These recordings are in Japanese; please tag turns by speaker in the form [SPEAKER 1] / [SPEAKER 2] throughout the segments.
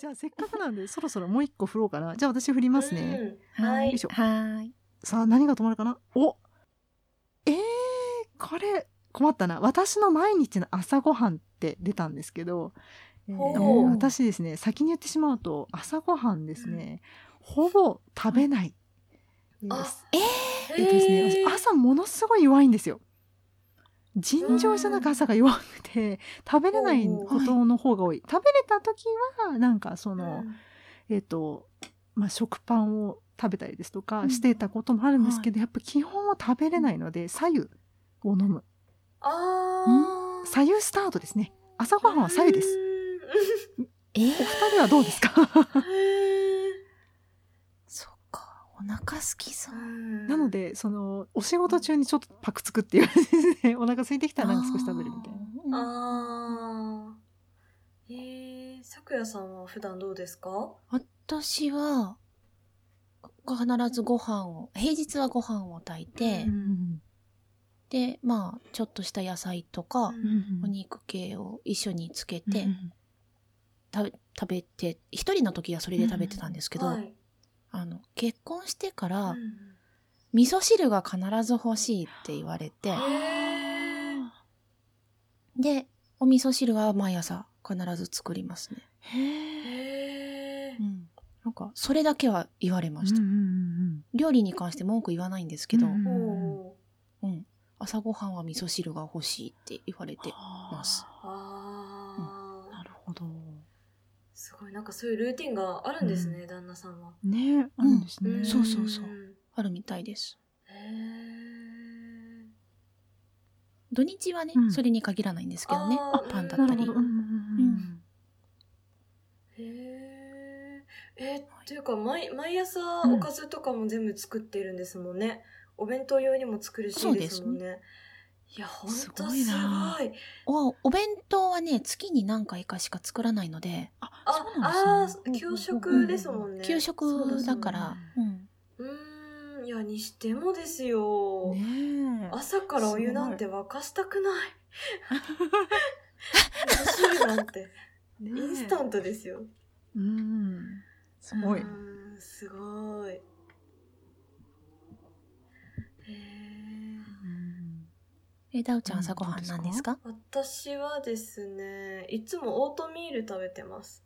[SPEAKER 1] じゃあせっかくなんでそろそろもう一個振ろうかな。じゃあ私振りますね、
[SPEAKER 2] うん。はい。
[SPEAKER 1] よいしょ。
[SPEAKER 3] はい。
[SPEAKER 1] さあ何が止まるかな？お！えー、これ困ったな。私の毎日の朝ごはんって出たんですけど、えー私ですね先に言ってしまうと朝ごはんですね、ほぼ食べないで
[SPEAKER 2] あ
[SPEAKER 1] す。
[SPEAKER 3] え
[SPEAKER 1] えっとですね、私朝ものすごい弱いんですよ。尋常じゃなく朝が弱くて食べれないことの方が多い。食べれた時はなんかその、えっ、とまあ食パンを食べたりですとか
[SPEAKER 3] うん
[SPEAKER 1] してたこともあるんですけど、やっぱ基本は食べれないので左右を飲む。
[SPEAKER 2] あー
[SPEAKER 1] 左右スタートですね。朝ごはんは左右です。
[SPEAKER 3] えー
[SPEAKER 1] お二人はどうですか？
[SPEAKER 3] お腹すきそう。
[SPEAKER 2] ー
[SPEAKER 1] なのでそのお仕事中にちょっとパクつくっていう感じですね。お腹空いてきたらなんか少し食べるみたいな。
[SPEAKER 3] な。
[SPEAKER 2] あーえー、さくやさんは普段どうですか？
[SPEAKER 3] 私は、必ずご飯を、平日はご飯を炊いて、
[SPEAKER 2] うん
[SPEAKER 3] で、まあ、ちょっとした野菜とか、
[SPEAKER 2] うん
[SPEAKER 3] お肉系を一緒につけて、
[SPEAKER 1] うん
[SPEAKER 3] 食べ、食べて、一人の時はそれで食べてたんですけど、
[SPEAKER 2] はい
[SPEAKER 3] あの、結婚してから、
[SPEAKER 2] うん
[SPEAKER 3] 味噌汁が必ず欲しいって言われて、で、お味噌汁は毎朝必ず作りますね。
[SPEAKER 1] へ
[SPEAKER 3] うん。なんか、それだけは言われました。
[SPEAKER 1] うんうんうん
[SPEAKER 3] 料理に関して文句言わないんですけど、
[SPEAKER 1] う
[SPEAKER 3] うんん、
[SPEAKER 2] おー
[SPEAKER 3] 朝ごはんは味噌汁が欲しいって言われて
[SPEAKER 1] はあ
[SPEAKER 3] ます。
[SPEAKER 2] あー。
[SPEAKER 1] なるほど。
[SPEAKER 2] すごい。なんかそういうルーティンがあるんですね、旦那さんは。
[SPEAKER 1] ねあるんですね。
[SPEAKER 3] うん。そうそうそう。
[SPEAKER 2] うん。
[SPEAKER 3] あるみたいです。
[SPEAKER 2] へー。
[SPEAKER 3] 土日はね、
[SPEAKER 1] うん。
[SPEAKER 3] それに限らないんですけどね。パンだったり。
[SPEAKER 2] え。えっていうか毎毎朝
[SPEAKER 1] うん。
[SPEAKER 2] おかずとかも全部作ってるんですもんね。お弁当用にも作るし
[SPEAKER 3] そう
[SPEAKER 2] で
[SPEAKER 3] です
[SPEAKER 2] もんね。いやほんとすごい。
[SPEAKER 1] すごいな
[SPEAKER 3] おお弁当はね、月に何回かしか作らないので、
[SPEAKER 1] あ、
[SPEAKER 2] あ
[SPEAKER 1] そうなんですね
[SPEAKER 2] 給食ですもんね。
[SPEAKER 3] 給食だから、うん。
[SPEAKER 2] そうだ。うーんいやにしてもですよ。
[SPEAKER 1] ねえ。
[SPEAKER 2] 朝からお湯なんて沸かしたくない。汁なんて
[SPEAKER 1] ね
[SPEAKER 2] インスタントですよ。
[SPEAKER 1] うん。すごい。
[SPEAKER 2] すごい。へえ。
[SPEAKER 3] え、ダウちゃん朝ごはんなんですか？
[SPEAKER 2] 私はですね、いつもオートミール食べてます。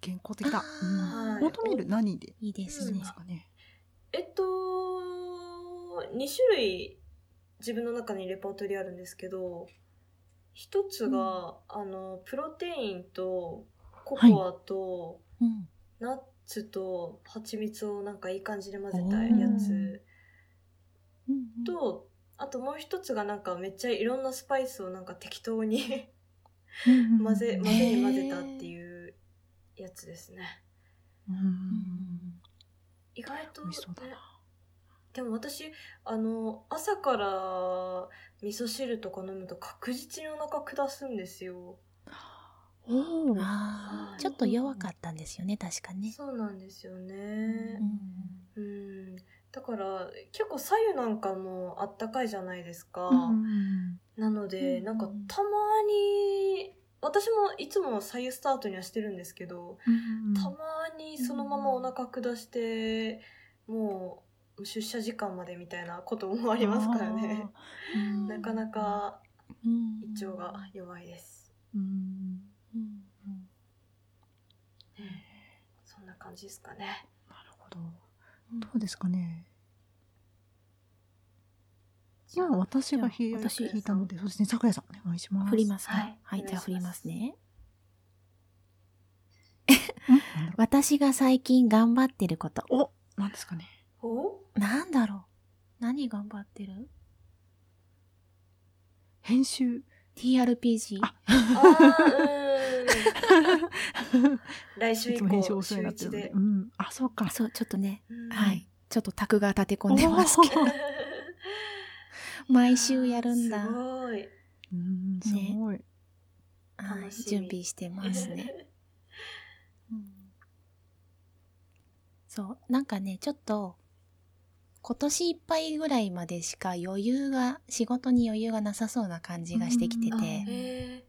[SPEAKER 1] 健康的だ。オートミール何で
[SPEAKER 3] いいですね。
[SPEAKER 2] えっと、2種類自分の中にレパートリーあるんですけど、一つが、あの、プロテインとココアと、
[SPEAKER 3] うん。
[SPEAKER 2] ナッツと蜂蜜をなんかいい感じで混ぜたやつ。
[SPEAKER 3] うん。
[SPEAKER 2] と、あともう一つがなんかめっちゃいろんなスパイスをなんか適当に混ぜ、混ぜに混ぜたっていうやつですね。意外と、
[SPEAKER 1] 美味しそうだ
[SPEAKER 2] ね
[SPEAKER 1] な。
[SPEAKER 2] でも私あの朝から味噌汁とか飲むと確実にお腹下すんですよ
[SPEAKER 1] おお。
[SPEAKER 3] ああ、ちょっと弱かったんですよね、確かね。
[SPEAKER 2] そうなんですよ
[SPEAKER 3] う
[SPEAKER 2] ね
[SPEAKER 3] ん
[SPEAKER 2] うんだから結構左右なんかもあったかいじゃないですか、
[SPEAKER 1] うん
[SPEAKER 2] なので、
[SPEAKER 3] うん
[SPEAKER 2] なんかたまに私もいつも左右スタートにはしてるんですけど、
[SPEAKER 1] うん
[SPEAKER 2] たまにそのままお腹下して、もう出社時間までみたいなこともありますからね。
[SPEAKER 3] うん
[SPEAKER 2] なかなか
[SPEAKER 3] うん
[SPEAKER 2] 胃腸が弱いです。
[SPEAKER 1] うん
[SPEAKER 3] うん
[SPEAKER 2] そんな感じですかね。
[SPEAKER 1] なるほど。どうですかね。じゃあ私が引いたので、そうですね、桜井さんお願いします。
[SPEAKER 3] 振ります
[SPEAKER 2] はい
[SPEAKER 3] ね。はい、じゃあ振りますね。私が最近頑張ってること。
[SPEAKER 1] うお、なんですかね。
[SPEAKER 2] お？
[SPEAKER 3] なんだろう何頑張ってる？
[SPEAKER 1] 編集。
[SPEAKER 3] ?TRPG。
[SPEAKER 1] あ
[SPEAKER 2] あーうーん。来週以降、
[SPEAKER 1] お世話になって
[SPEAKER 2] 週一で
[SPEAKER 1] るので。う。ん。あ、そうか。
[SPEAKER 3] そう、ちょっとね、
[SPEAKER 2] うん
[SPEAKER 3] はい。。ちょっとタグが立て込んでますけど。毎週やるんだ。
[SPEAKER 2] すごい。
[SPEAKER 1] うん、すごい。
[SPEAKER 3] はい、準備してますね。そう、なんかね、ちょっと、今年いっぱいぐらいまでしか余裕が、仕事に余裕がなさそうな感じがしてきて
[SPEAKER 1] うん
[SPEAKER 3] て、
[SPEAKER 2] へ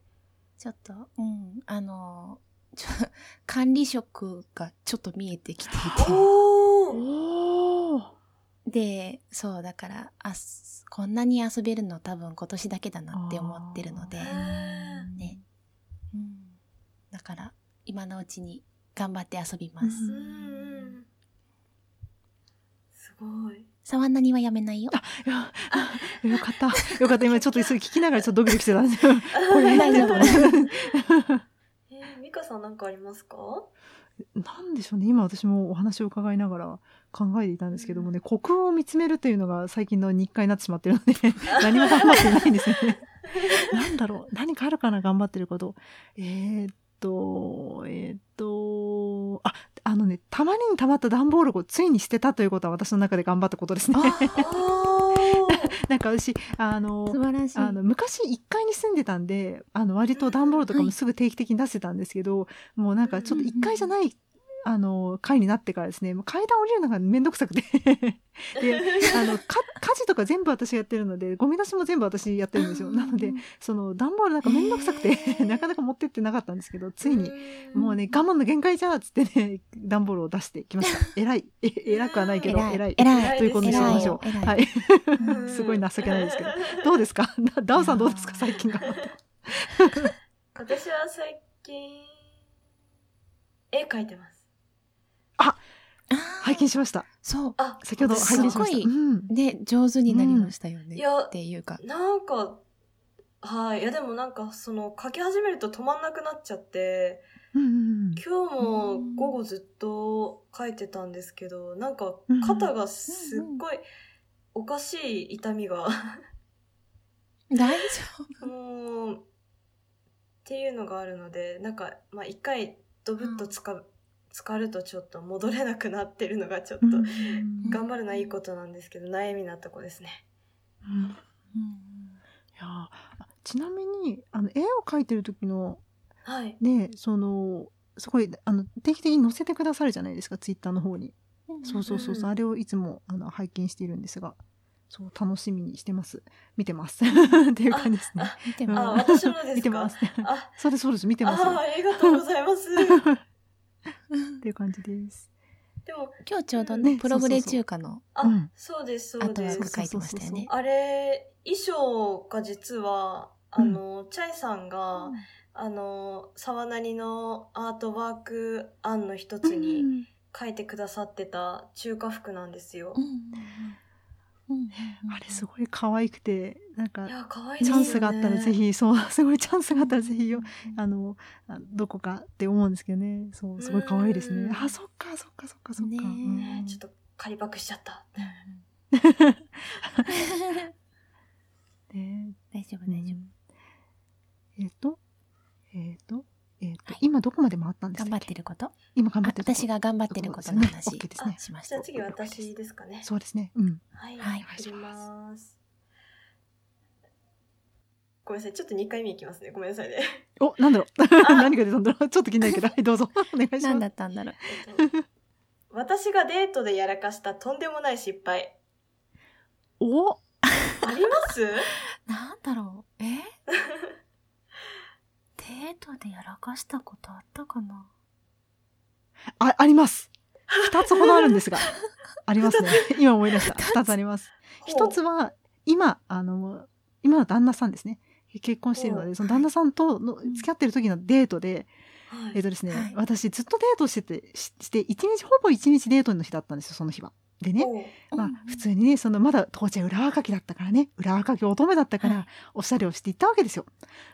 [SPEAKER 3] ちょっと、うん、あの、ちょ管理職がちょっと見えてきていて。で、そう、だから、あすこんなに遊べるの多分今年だけだなって思ってるのでね。うん。だから、今のうちに頑張って遊びます。
[SPEAKER 1] うん
[SPEAKER 2] ごい。
[SPEAKER 3] サワンナにはやめないよ。
[SPEAKER 1] いや よかった。よかった。今ちょっとそれ聞きながらちょっとドキドキしてたんですよ。これ
[SPEAKER 3] 大丈夫
[SPEAKER 2] えー、ミカさんなんかありますか？
[SPEAKER 1] なんでしょうね。今私もお話を伺いながら考えていたんですけどもね、虚空を見つめるというのが最近の日課になってしまってるので、何も頑張ってないんですよね。なんだろう。何かあるかな？頑張ってること。えーっと、えーっと、あ、あのね、たまりに溜まった段ボールをついに捨てたということは私の中で頑張ったことですね。なんか私、あの。あの昔1階に住んでたんであの割と段ボールとかもすぐ定期的に出してたんですけど、もうなんかちょっと1階じゃない、あの階になってからですねもう階段降りるのがめんどくさくて。であのか家事とか全部私やってるのでゴミ出しも全部私やってるんですよ。なのでその段ボールなんかめんどくさくてなかなか持ってってなかったんですけどついにもうね我慢の限界じゃっつってね段ボールを出してきました。偉い。え偉くはないけど偉い。
[SPEAKER 3] 偉い。
[SPEAKER 1] ということにしましょう。はい。
[SPEAKER 2] うん
[SPEAKER 1] すごい情けないですけど。どうですか？ダオさんどうですか？最近頑張って。
[SPEAKER 2] 私は最近、絵描いてます。
[SPEAKER 1] 拝見しました。
[SPEAKER 3] そう。
[SPEAKER 2] あ、
[SPEAKER 1] 先ほど
[SPEAKER 2] 私
[SPEAKER 1] 拝見しました。
[SPEAKER 3] すごい
[SPEAKER 1] うん。
[SPEAKER 3] で、上手になりましたよね。
[SPEAKER 2] いや
[SPEAKER 3] っていうか。
[SPEAKER 2] なんか、はい。いやでもなんか、その、描き始めると止まんなくなっちゃって、
[SPEAKER 1] うんうん
[SPEAKER 2] 今日も午後ずっと描いてたんですけど、なんか
[SPEAKER 1] うん、
[SPEAKER 2] 肩がすっごい、おかしい痛みが、
[SPEAKER 3] 大丈
[SPEAKER 2] もう、っていうのがあるので、なんか、まあ一回、ドブッとつか、浸かるとちょっと戻れなくなってるのがちょっと、頑張るのはいいことなんですけど、悩みなとこですね。
[SPEAKER 1] うん。い
[SPEAKER 3] 夫。
[SPEAKER 1] やあちなみにあの絵を描いてる時の
[SPEAKER 2] はい。
[SPEAKER 1] ねそのすごいあの定期的に載せてくださるじゃないですかツイッターの方に。そうそうそうそう、
[SPEAKER 2] うん
[SPEAKER 1] あれをいつもあの拝見しているんですがそう楽しみにしてます。見てます。っていう感じですね。
[SPEAKER 3] 見ても
[SPEAKER 2] あ、私もですか？
[SPEAKER 1] 見てます。
[SPEAKER 2] あ、
[SPEAKER 1] そうですそうです見てますよ。
[SPEAKER 2] あありがとうございます。
[SPEAKER 1] っていう感じです。
[SPEAKER 2] でも、
[SPEAKER 3] 今日ちょうど
[SPEAKER 1] ね
[SPEAKER 3] ね、プログレ中華の
[SPEAKER 2] あ、
[SPEAKER 1] うん。
[SPEAKER 2] そうです、そうです。
[SPEAKER 3] 書いてましたよね。
[SPEAKER 2] あれ、衣装が実は、あの、チャイさんが、あの、沢なりのアートワーク案の一つに書いてくださってた中華服なんですよ。
[SPEAKER 3] うんうんうん。
[SPEAKER 1] あれすごい可愛くてなんか
[SPEAKER 2] ね。
[SPEAKER 1] チャンスがあったらぜひそう すごいチャンスがあったらぜひよあのあどこかって思うんですけどね。そうすごい可愛いですね。
[SPEAKER 2] うん
[SPEAKER 1] あそっかそっかそっかそっか、
[SPEAKER 3] ね
[SPEAKER 1] うん。
[SPEAKER 2] ちょっと仮パクしちゃった。
[SPEAKER 1] ね
[SPEAKER 3] 大丈夫大丈夫。
[SPEAKER 1] えっ、と？えっ、と？えっ、と、
[SPEAKER 3] はい。
[SPEAKER 1] 今どこまで回ったんです
[SPEAKER 3] 頑
[SPEAKER 1] か
[SPEAKER 3] 張ってること？
[SPEAKER 1] 今頑張ってると。こ
[SPEAKER 3] 私が頑張ってることの話
[SPEAKER 1] ね。OK ね
[SPEAKER 3] しました
[SPEAKER 2] じゃあ。次私ですかね。
[SPEAKER 1] そうですね。うん。
[SPEAKER 2] はい。
[SPEAKER 3] はい。
[SPEAKER 2] 振ります。ごめんなさい。ちょっと2回目いきますね。ごめんなさいね。
[SPEAKER 1] おなんだろう。何が出たんだろう。ちょっと気になるけど。はいどうぞ。お願いします。
[SPEAKER 3] 何だったんだろう。
[SPEAKER 2] えっと私がデートでやらかしたとんでもない失敗。
[SPEAKER 1] お？
[SPEAKER 2] あります？
[SPEAKER 3] なんだろう。え？デートでやらかしたことあったかな？
[SPEAKER 1] ああります。二つほどあるんですが。ありますね。今思い出した。二つあります。一つは今あの今の旦那さんですね結婚しているの
[SPEAKER 2] お
[SPEAKER 1] でその旦那さんとの付き合ってる時のデートで、
[SPEAKER 2] はい。
[SPEAKER 1] えっとですね、
[SPEAKER 3] はい。
[SPEAKER 1] 私ずっとデートしててしして一日ほぼ一日デートの日だったんですよその日は。でね、まあ
[SPEAKER 3] うん
[SPEAKER 1] 普通にねそのまだ当時は裏若きだったからね裏若き乙女だったから、
[SPEAKER 3] はい。
[SPEAKER 1] おしゃれをしていったわけですよ。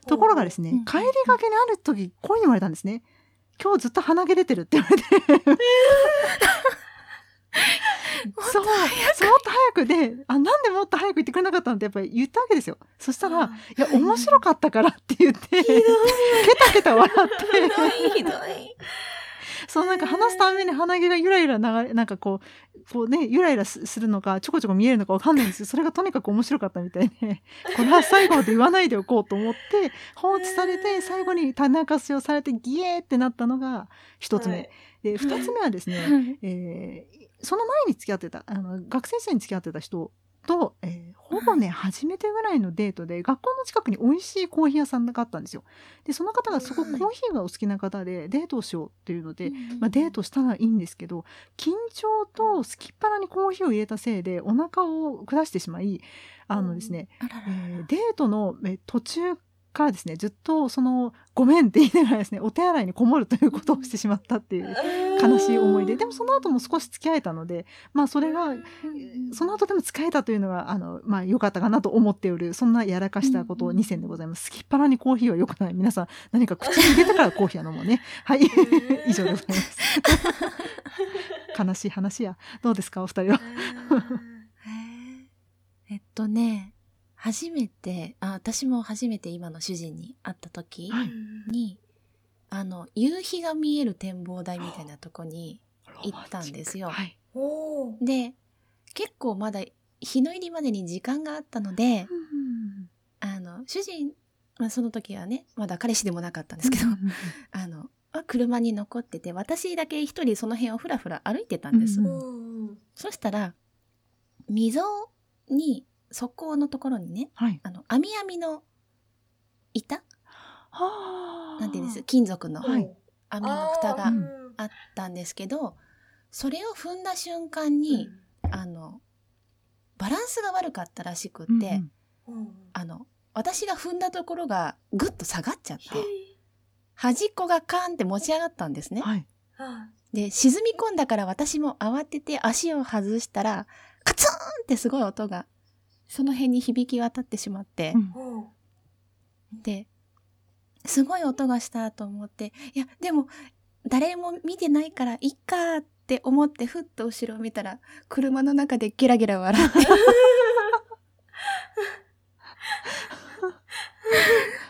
[SPEAKER 1] ところがですね、
[SPEAKER 3] うん
[SPEAKER 1] 帰りがけにある時こういうに言われたんですね。今日ずっと鼻毛出てるって言われて。そう、そうもっと早くで、あ、なんでもっと早く言ってくれなかったのってやっぱり言ったわけですよ。そしたら、
[SPEAKER 2] あ
[SPEAKER 1] いや、面白かったからって言って、ケタケタ笑って、
[SPEAKER 3] ひどいひどい。
[SPEAKER 1] そうなんか話すために鼻毛がゆらゆら流れ、なんかこう、こうね、ゆらゆらすするのか、ちょこちょこ見えるのかわかんないんですよ。それがとにかく面白かったみたいで、これは最後まで言わないでおこうと思って、放置されて、最後に種明かしをされて、ギエーってなったのが一つ目。
[SPEAKER 2] はい
[SPEAKER 1] で、二つ目はですね、えーその前に付き合ってた、あの、学生時代に付き合ってた人と、えーほぼね、初めてぐらいのデートで、学校の近くに美味しいコーヒー屋さんがあったんですよ。で、その方がすごくコーヒーがお好きな方で、デートをしようっていうので、まあ、デートしたらいいんですけど緊張とすきっ腹にコーヒーを入れたせいでお腹を下してしまいあのですね、えーデートのえー途中からですねずっとその「ごめん」って言いながらですねお手洗いにこもるということをしてしまったっていう悲しい思い出。でもその後も少し付き合えたのでまあそれがその後でも使えたというのがあのまあ良かったかなと思っておるそんなやらかしたことを2選でございます。すきっ腹にコーヒーは良くない。皆さん何か口に入れてからコーヒーは飲もうね。はい。以上でございます。悲しい話や。どうですかお二人は？
[SPEAKER 3] えっとね、初めて、あ、私も初めて今の主人に会った時
[SPEAKER 1] はい。
[SPEAKER 3] に、あの、夕日が見える展望台みたいなとこに行ったんですよ。
[SPEAKER 1] はい。
[SPEAKER 3] で、結構まだ日の入りまでに時間があったので、あの、主人、まあその時はね、まだ彼氏でもなかったんですけど、あの、あ車に残ってて、私だけ一人その辺をふらふら歩いてたんです。そしたら、溝に、側溝のところにね、
[SPEAKER 1] はい。
[SPEAKER 3] あの、網網の板？
[SPEAKER 1] はあ。
[SPEAKER 3] なんていうんです？金属の
[SPEAKER 1] はい
[SPEAKER 3] 網の蓋が
[SPEAKER 2] あ
[SPEAKER 3] ったんですけど、それを踏んだ瞬間に、あの、バランスが悪かったらしくって、
[SPEAKER 1] うんうん
[SPEAKER 2] うん
[SPEAKER 3] あの、私が踏んだところがぐっと下がっちゃって、
[SPEAKER 2] へ
[SPEAKER 3] 端っこがカーンって持ち上がったんですね。
[SPEAKER 1] はい。
[SPEAKER 3] で、沈み込んだから私も慌てて足を外したら、カツンってすごい音が、その辺に響き渡ってしまって、
[SPEAKER 1] うん
[SPEAKER 3] で、すごい音がしたと思って、いや、でも、誰も見てないから、いっかって思って、ふっと後ろを見たら、車の中でゲラゲラ笑って。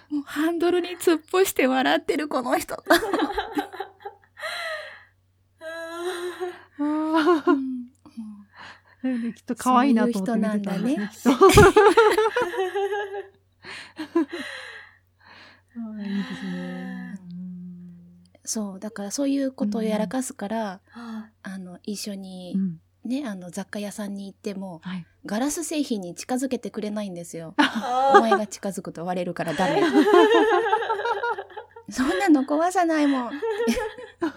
[SPEAKER 3] もうハンドルに突っ伏して笑ってるこの人。うん
[SPEAKER 1] きっと可愛いなと思って見てたんですね。きっと。ああいいですね。
[SPEAKER 3] そう、だからそういうことをやらかすから、
[SPEAKER 2] ーは
[SPEAKER 3] あの、一緒に
[SPEAKER 1] う、ん。
[SPEAKER 3] ね、あの、雑貨屋さんに行っても、
[SPEAKER 1] はい。
[SPEAKER 3] ガラス製品に近づけてくれないんですよ。
[SPEAKER 2] あ
[SPEAKER 3] お前が近づくと割れるからダメ。そんなの壊さないもん。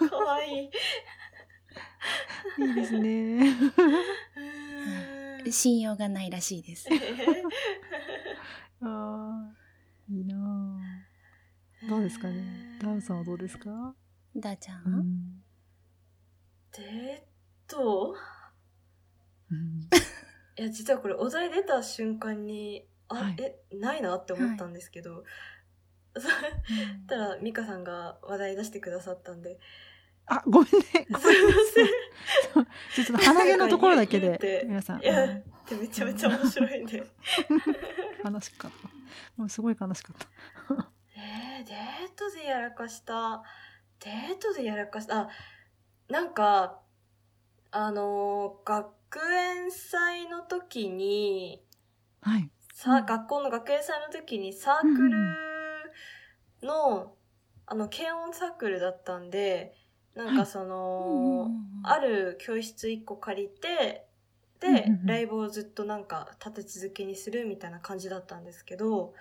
[SPEAKER 2] かわいい。
[SPEAKER 1] いいですね。
[SPEAKER 2] うん
[SPEAKER 3] 信用がないらしいです。
[SPEAKER 1] ああ。いいなあ。どうですかね？ダウさんはどうですか？
[SPEAKER 3] ダーちゃん、
[SPEAKER 1] うん。
[SPEAKER 2] デート
[SPEAKER 1] うん
[SPEAKER 2] いや実はこれお題出た瞬間にあ、
[SPEAKER 1] はい
[SPEAKER 2] えないなって思ったんですけど、そし たら美香さんが話題出してくださったんで
[SPEAKER 1] あ、ごめんね。
[SPEAKER 2] すいません
[SPEAKER 1] ちょっと鼻毛のところだけで、皆さん。
[SPEAKER 2] いやめちゃめちゃ面白いんで
[SPEAKER 1] 悲しかった。もうすごい悲しかった。
[SPEAKER 2] えー、デートでやらかしたデートでやらかしたあなんかあのー学園祭の時に
[SPEAKER 1] はい。
[SPEAKER 2] さ、
[SPEAKER 3] うん
[SPEAKER 2] 学校の学園祭の時にサークルの、あの軽音サークルだったんでなんかその、ある教室1個借りてで、ライブをずっとなんか立て続けにするみたいな感じだったんですけど、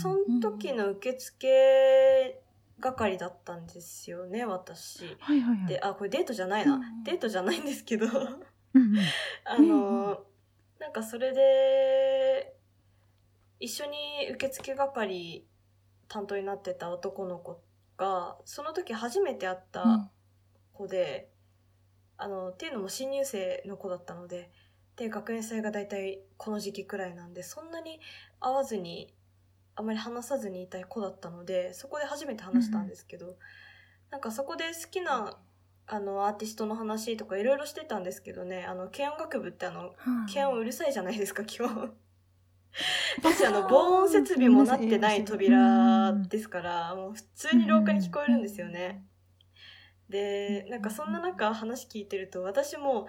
[SPEAKER 2] その時の受付係だったんですよね私。
[SPEAKER 1] はいはいはい。
[SPEAKER 2] であこれデートじゃないな、
[SPEAKER 3] うん
[SPEAKER 2] デートじゃないんですけど。あの、なんかそれで一緒に受付係担当になってた男の子がその時初めて会った子で、あのっていうのも新入生の子だったのでで学園祭が大体この時期くらいなんでそんなに会わずにあまり話さずにいた子だったのでそこで初めて話したんですけど、なんかそこで好きなあのアーティストの話とかいろいろしてたんですけどねあの軽音楽部ってあの軽音うるさいじゃないですか基本。私あの防音設備もなってない扉ですからもう普通に廊下に聞こえるんですよね。でなんかそんな中話聞いてると私も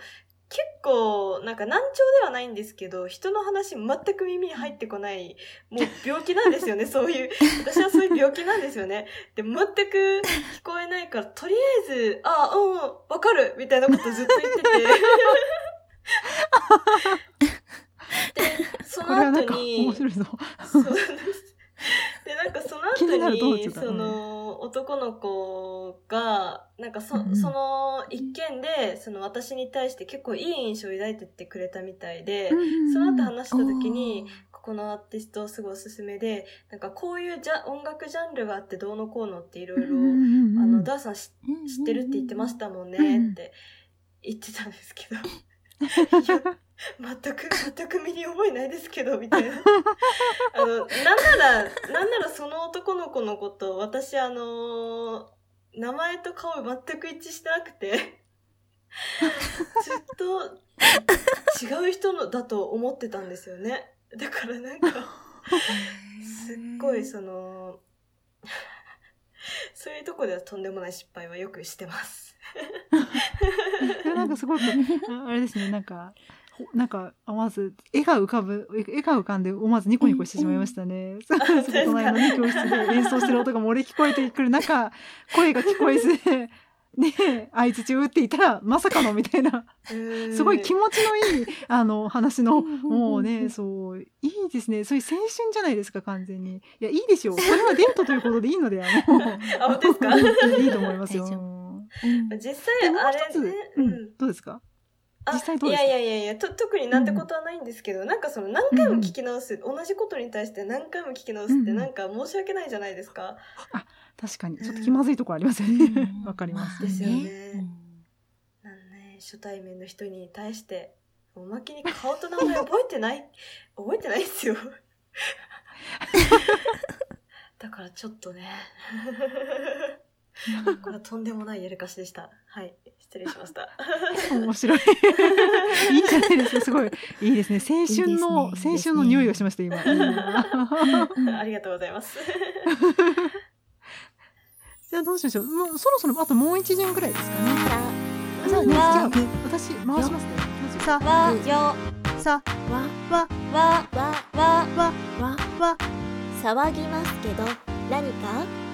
[SPEAKER 2] 結構なんか難聴ではないんですけど人の話全く耳に入ってこないもう病気なんですよね そういう。私はそういう病気なんですよね。で全く聞こえないからとりあえず「あうんわかる」みたいなことずっと言ってて その後に
[SPEAKER 1] 面白いぞ。
[SPEAKER 2] でなんかその後にその男の子がなんかそ,、その一件でその私に対して結構いい印象を抱いてってくれたみたいで、その後話した時にここのアーティストすごいおすすめでなんかこういうジャ音楽ジャンルがあってどうのこうのっていろいろあのダーさん知知ってるって言ってましたもんね
[SPEAKER 1] うん
[SPEAKER 2] って言ってたんですけど。全く全く身に覚えないですけどみたいな あのなんならなんならその男の子のこと私あの名前と顔全く一致してなくてずっと違う人のだと思ってたんですよねだからなんかすっごいそのそういうとこではとんでもない失敗はよくしてます。
[SPEAKER 1] なんかすごくああれですねなんかほなんか思わず絵が浮かぶ絵が浮かんで思わずニコニコしてしまいましたね。そ隣のね教室で演奏してる音が漏れ聞こえてくる中 声が聞こえずね相槌を打っていたらまさかのみたいな。すごい気持ちのいいあの話のもうねそういいですね。そういう青春じゃないですか完全に。いやいいでしょう。それはデートということでいいので あの
[SPEAKER 2] あ本当ですか？
[SPEAKER 1] いいと思いますよ。
[SPEAKER 2] 実
[SPEAKER 1] で
[SPEAKER 2] 際
[SPEAKER 1] もう
[SPEAKER 2] あれね、
[SPEAKER 1] う
[SPEAKER 2] うん。ん、
[SPEAKER 1] どうですか？
[SPEAKER 2] あ
[SPEAKER 1] 実際どうですか？
[SPEAKER 2] いやいやいやいやと特になんてことはないんですけど、なんかその何回も聞き直す、同じことに対して何回も聞き直すって
[SPEAKER 1] うん
[SPEAKER 2] なんか申し訳ないじゃないですか。
[SPEAKER 1] 確かにちょっと気まずいところありますよね。わかります。
[SPEAKER 2] ですよね
[SPEAKER 3] うん
[SPEAKER 2] なんね初対面の人に対しておまけに顔と名前覚えてない 覚えてないですよ。だからちょっとね。これはとんでもないやるかしでした。はい、失礼しました。
[SPEAKER 1] 面白い。いいじゃないですか。すごいいいですね。青春の、
[SPEAKER 3] ね、
[SPEAKER 1] 青春の匂いがしました今。
[SPEAKER 2] ありがとうございます。
[SPEAKER 1] じゃあどうしましょう。もうそろそろあともう一巡ぐらいですかね。じゃあね、じゃあ私回しますね。
[SPEAKER 4] さわよ
[SPEAKER 1] さわ
[SPEAKER 4] わわわ
[SPEAKER 1] わ
[SPEAKER 4] わ
[SPEAKER 1] わ
[SPEAKER 4] 騒ぎますけど何か？